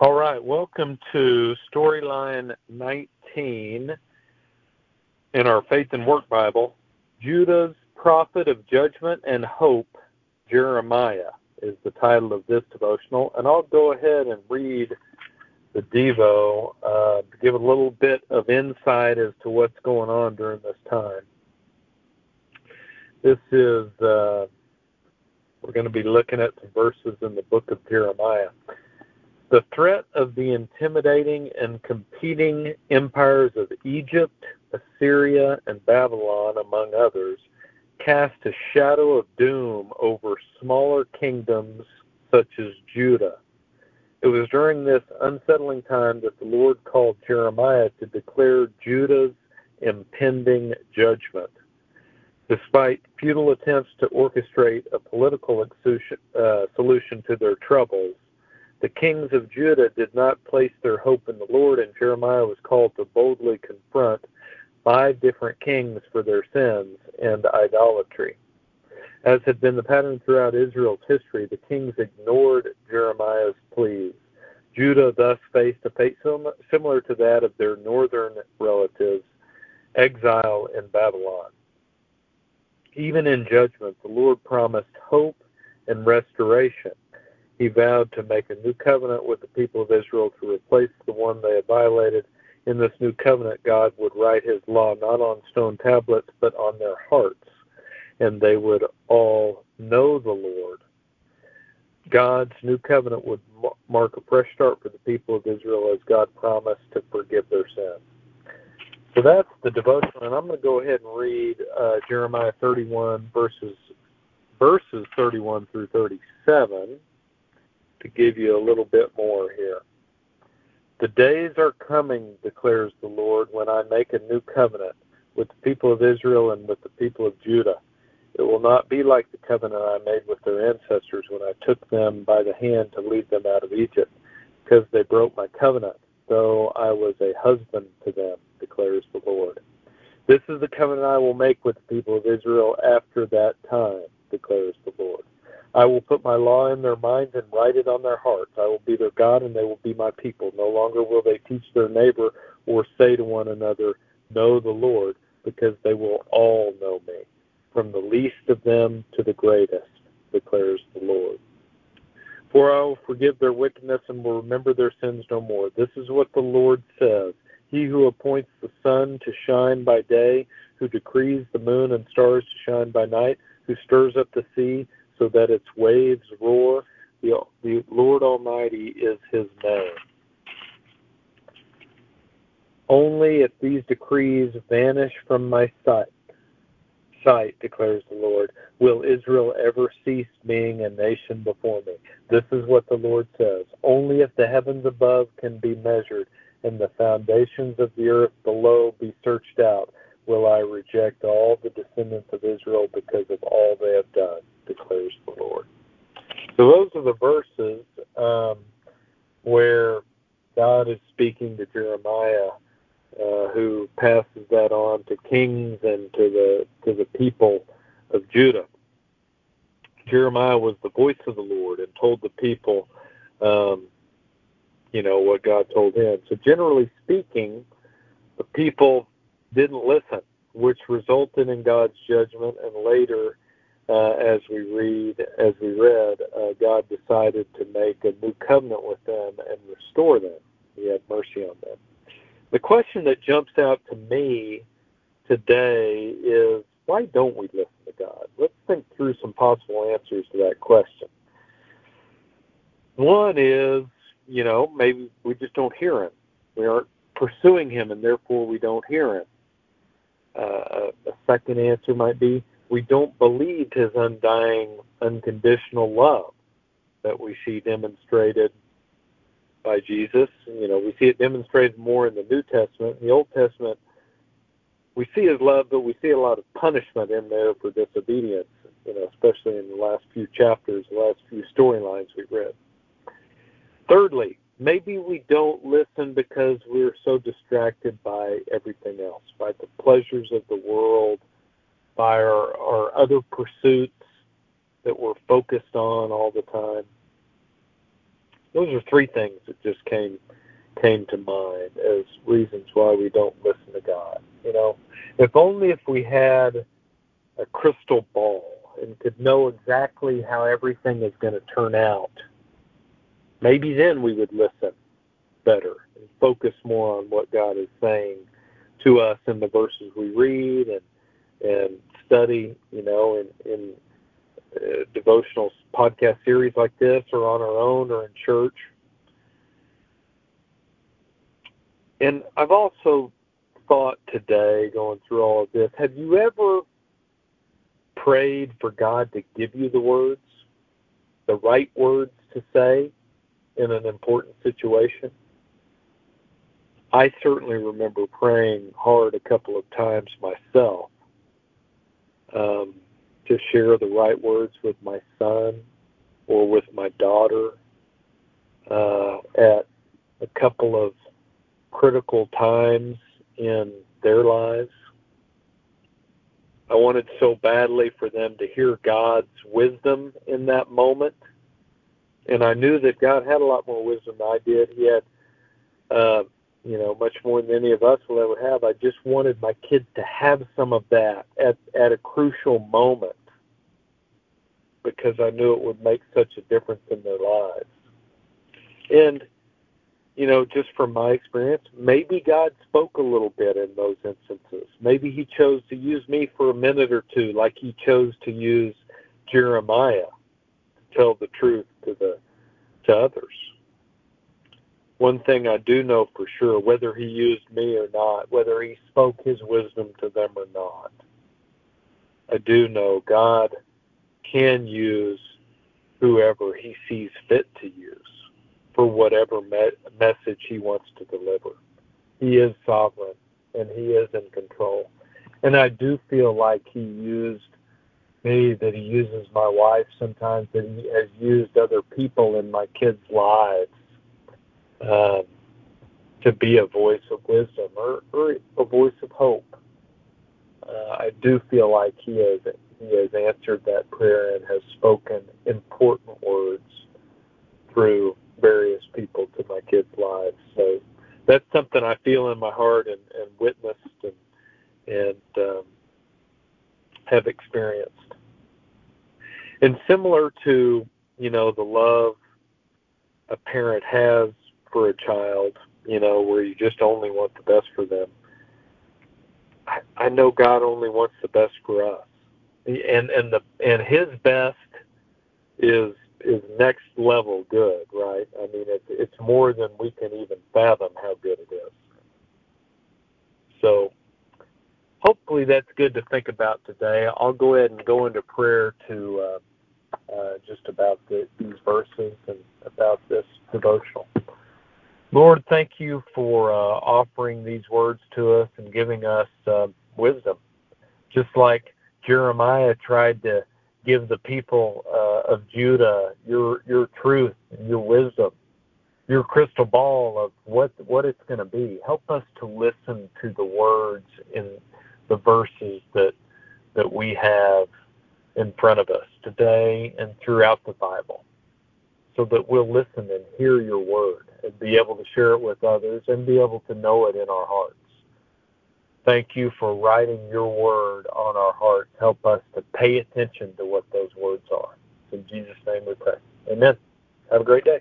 All right, welcome to Storyline 19 in our Faith and Work Bible. Judah's Prophet of Judgment and Hope, Jeremiah, is the title of this devotional. And I'll go ahead and read the Devo uh, to give a little bit of insight as to what's going on during this time. This is, uh, we're going to be looking at some verses in the book of Jeremiah. The threat of the intimidating and competing empires of Egypt, Assyria, and Babylon, among others, cast a shadow of doom over smaller kingdoms such as Judah. It was during this unsettling time that the Lord called Jeremiah to declare Judah's impending judgment. Despite futile attempts to orchestrate a political uh, solution to their troubles, the kings of Judah did not place their hope in the Lord, and Jeremiah was called to boldly confront five different kings for their sins and idolatry. As had been the pattern throughout Israel's history, the kings ignored Jeremiah's pleas. Judah thus faced a fate similar to that of their northern relatives, exile in Babylon. Even in judgment, the Lord promised hope and restoration. He vowed to make a new covenant with the people of Israel to replace the one they had violated. In this new covenant, God would write his law not on stone tablets, but on their hearts, and they would all know the Lord. God's new covenant would mark a fresh start for the people of Israel as God promised to forgive their sins. So that's the devotion, and I'm going to go ahead and read uh, Jeremiah 31 verses verses 31 through 37 to give you a little bit more here. The days are coming, declares the Lord, when I make a new covenant with the people of Israel and with the people of Judah. It will not be like the covenant I made with their ancestors when I took them by the hand to lead them out of Egypt, because they broke my covenant, though I was a husband to them, declares the Lord. This is the covenant I will make with the people of Israel after that time, declares the Lord. I will put my law in their minds and write it on their hearts. I will be their God and they will be my people. No longer will they teach their neighbor or say to one another, Know the Lord, because they will all know me, from the least of them to the greatest, declares the Lord. For I will forgive their wickedness and will remember their sins no more. This is what the Lord says. He who appoints the sun to shine by day, who decrees the moon and stars to shine by night, who stirs up the sea, so that its waves roar. The, the Lord Almighty is his name. Only if these decrees vanish from my sight, sight, declares the Lord, will Israel ever cease being a nation before me. This is what the Lord says. Only if the heavens above can be measured and the foundations of the earth below be searched out, will I reject all the descendants of Israel because of all they have done declares the Lord. So those are the verses um, where God is speaking to Jeremiah, uh, who passes that on to kings and to the to the people of Judah. Jeremiah was the voice of the Lord and told the people, um, you know, what God told him. So generally speaking, the people didn't listen, which resulted in God's judgment and later uh, as we read, as we read, uh, God decided to make a new covenant with them and restore them. He had mercy on them. The question that jumps out to me today is why don't we listen to God? Let's think through some possible answers to that question. One is, you know, maybe we just don't hear Him. We aren't pursuing Him, and therefore we don't hear Him. Uh, a second answer might be we don't believe his undying, unconditional love that we see demonstrated by Jesus. You know, we see it demonstrated more in the New Testament. In the Old Testament, we see his love, but we see a lot of punishment in there for disobedience, you know, especially in the last few chapters, the last few storylines we've read. Thirdly, maybe we don't listen because we're so distracted by everything else, by the pleasures of the world, by our, our other pursuits that we're focused on all the time. those are three things that just came came to mind as reasons why we don't listen to God. You know, if only if we had a crystal ball and could know exactly how everything is going to turn out, maybe then we would listen better and focus more on what God is saying to us in the verses we read and and study, you know, in in uh, devotional podcast series like this, or on our own, or in church. And I've also thought today, going through all of this, have you ever prayed for God to give you the words, the right words to say in an important situation? I certainly remember praying hard a couple of times myself um, to share the right words with my son or with my daughter uh, at a couple of critical times in their lives. I wanted so badly for them to hear God's wisdom in that moment. And I knew that God had a lot more wisdom than I did. He had, uh, you know, much more than any of us will ever have. I just wanted my kids to have some of that at, at a crucial moment because I knew it would make such a difference in their lives. And you know, just from my experience, maybe God spoke a little bit in those instances. Maybe He chose to use me for a minute or two, like He chose to use Jeremiah tell the truth to the to others. One thing I do know for sure, whether He used me or not, whether He spoke His wisdom to them or not, I do know God can use whoever He sees fit to use for whatever me- message he wants to deliver. He is sovereign and he is in control. And I do feel like he used me, that he uses my wife sometimes, that he has used other people in my kids' lives um, to be a voice of wisdom or, or a voice of hope. Uh, I do feel like he has he has answered that prayer and has spoken important words through various people to my kids' lives. So that's something I feel in my heart and, and witnessed and and um, have experienced. And similar to you know the love a parent has for a child, you know, where you just only want the best for them. I, I know God only wants the best for us, and and the and His best is is next level good, right? I mean, it's it's more than we can even fathom how good it is. So, hopefully, that's good to think about today. I'll go ahead and go into prayer to uh, uh, just about the, these verses and about this devotional. Lord, thank you for uh, offering these words to us and giving us uh, wisdom, just like Jeremiah tried to give the people uh, of Judah your your truth, your wisdom, your crystal ball of what what it's going to be. Help us to listen to the words in the verses that that we have in front of us today and throughout the Bible, so that we'll listen and hear your word and be able to share it with others and be able to know it in our hearts. Thank you for writing your word on our hearts. Help us to pay attention to what those words are. In Jesus' name we pray. Amen. Have a great day.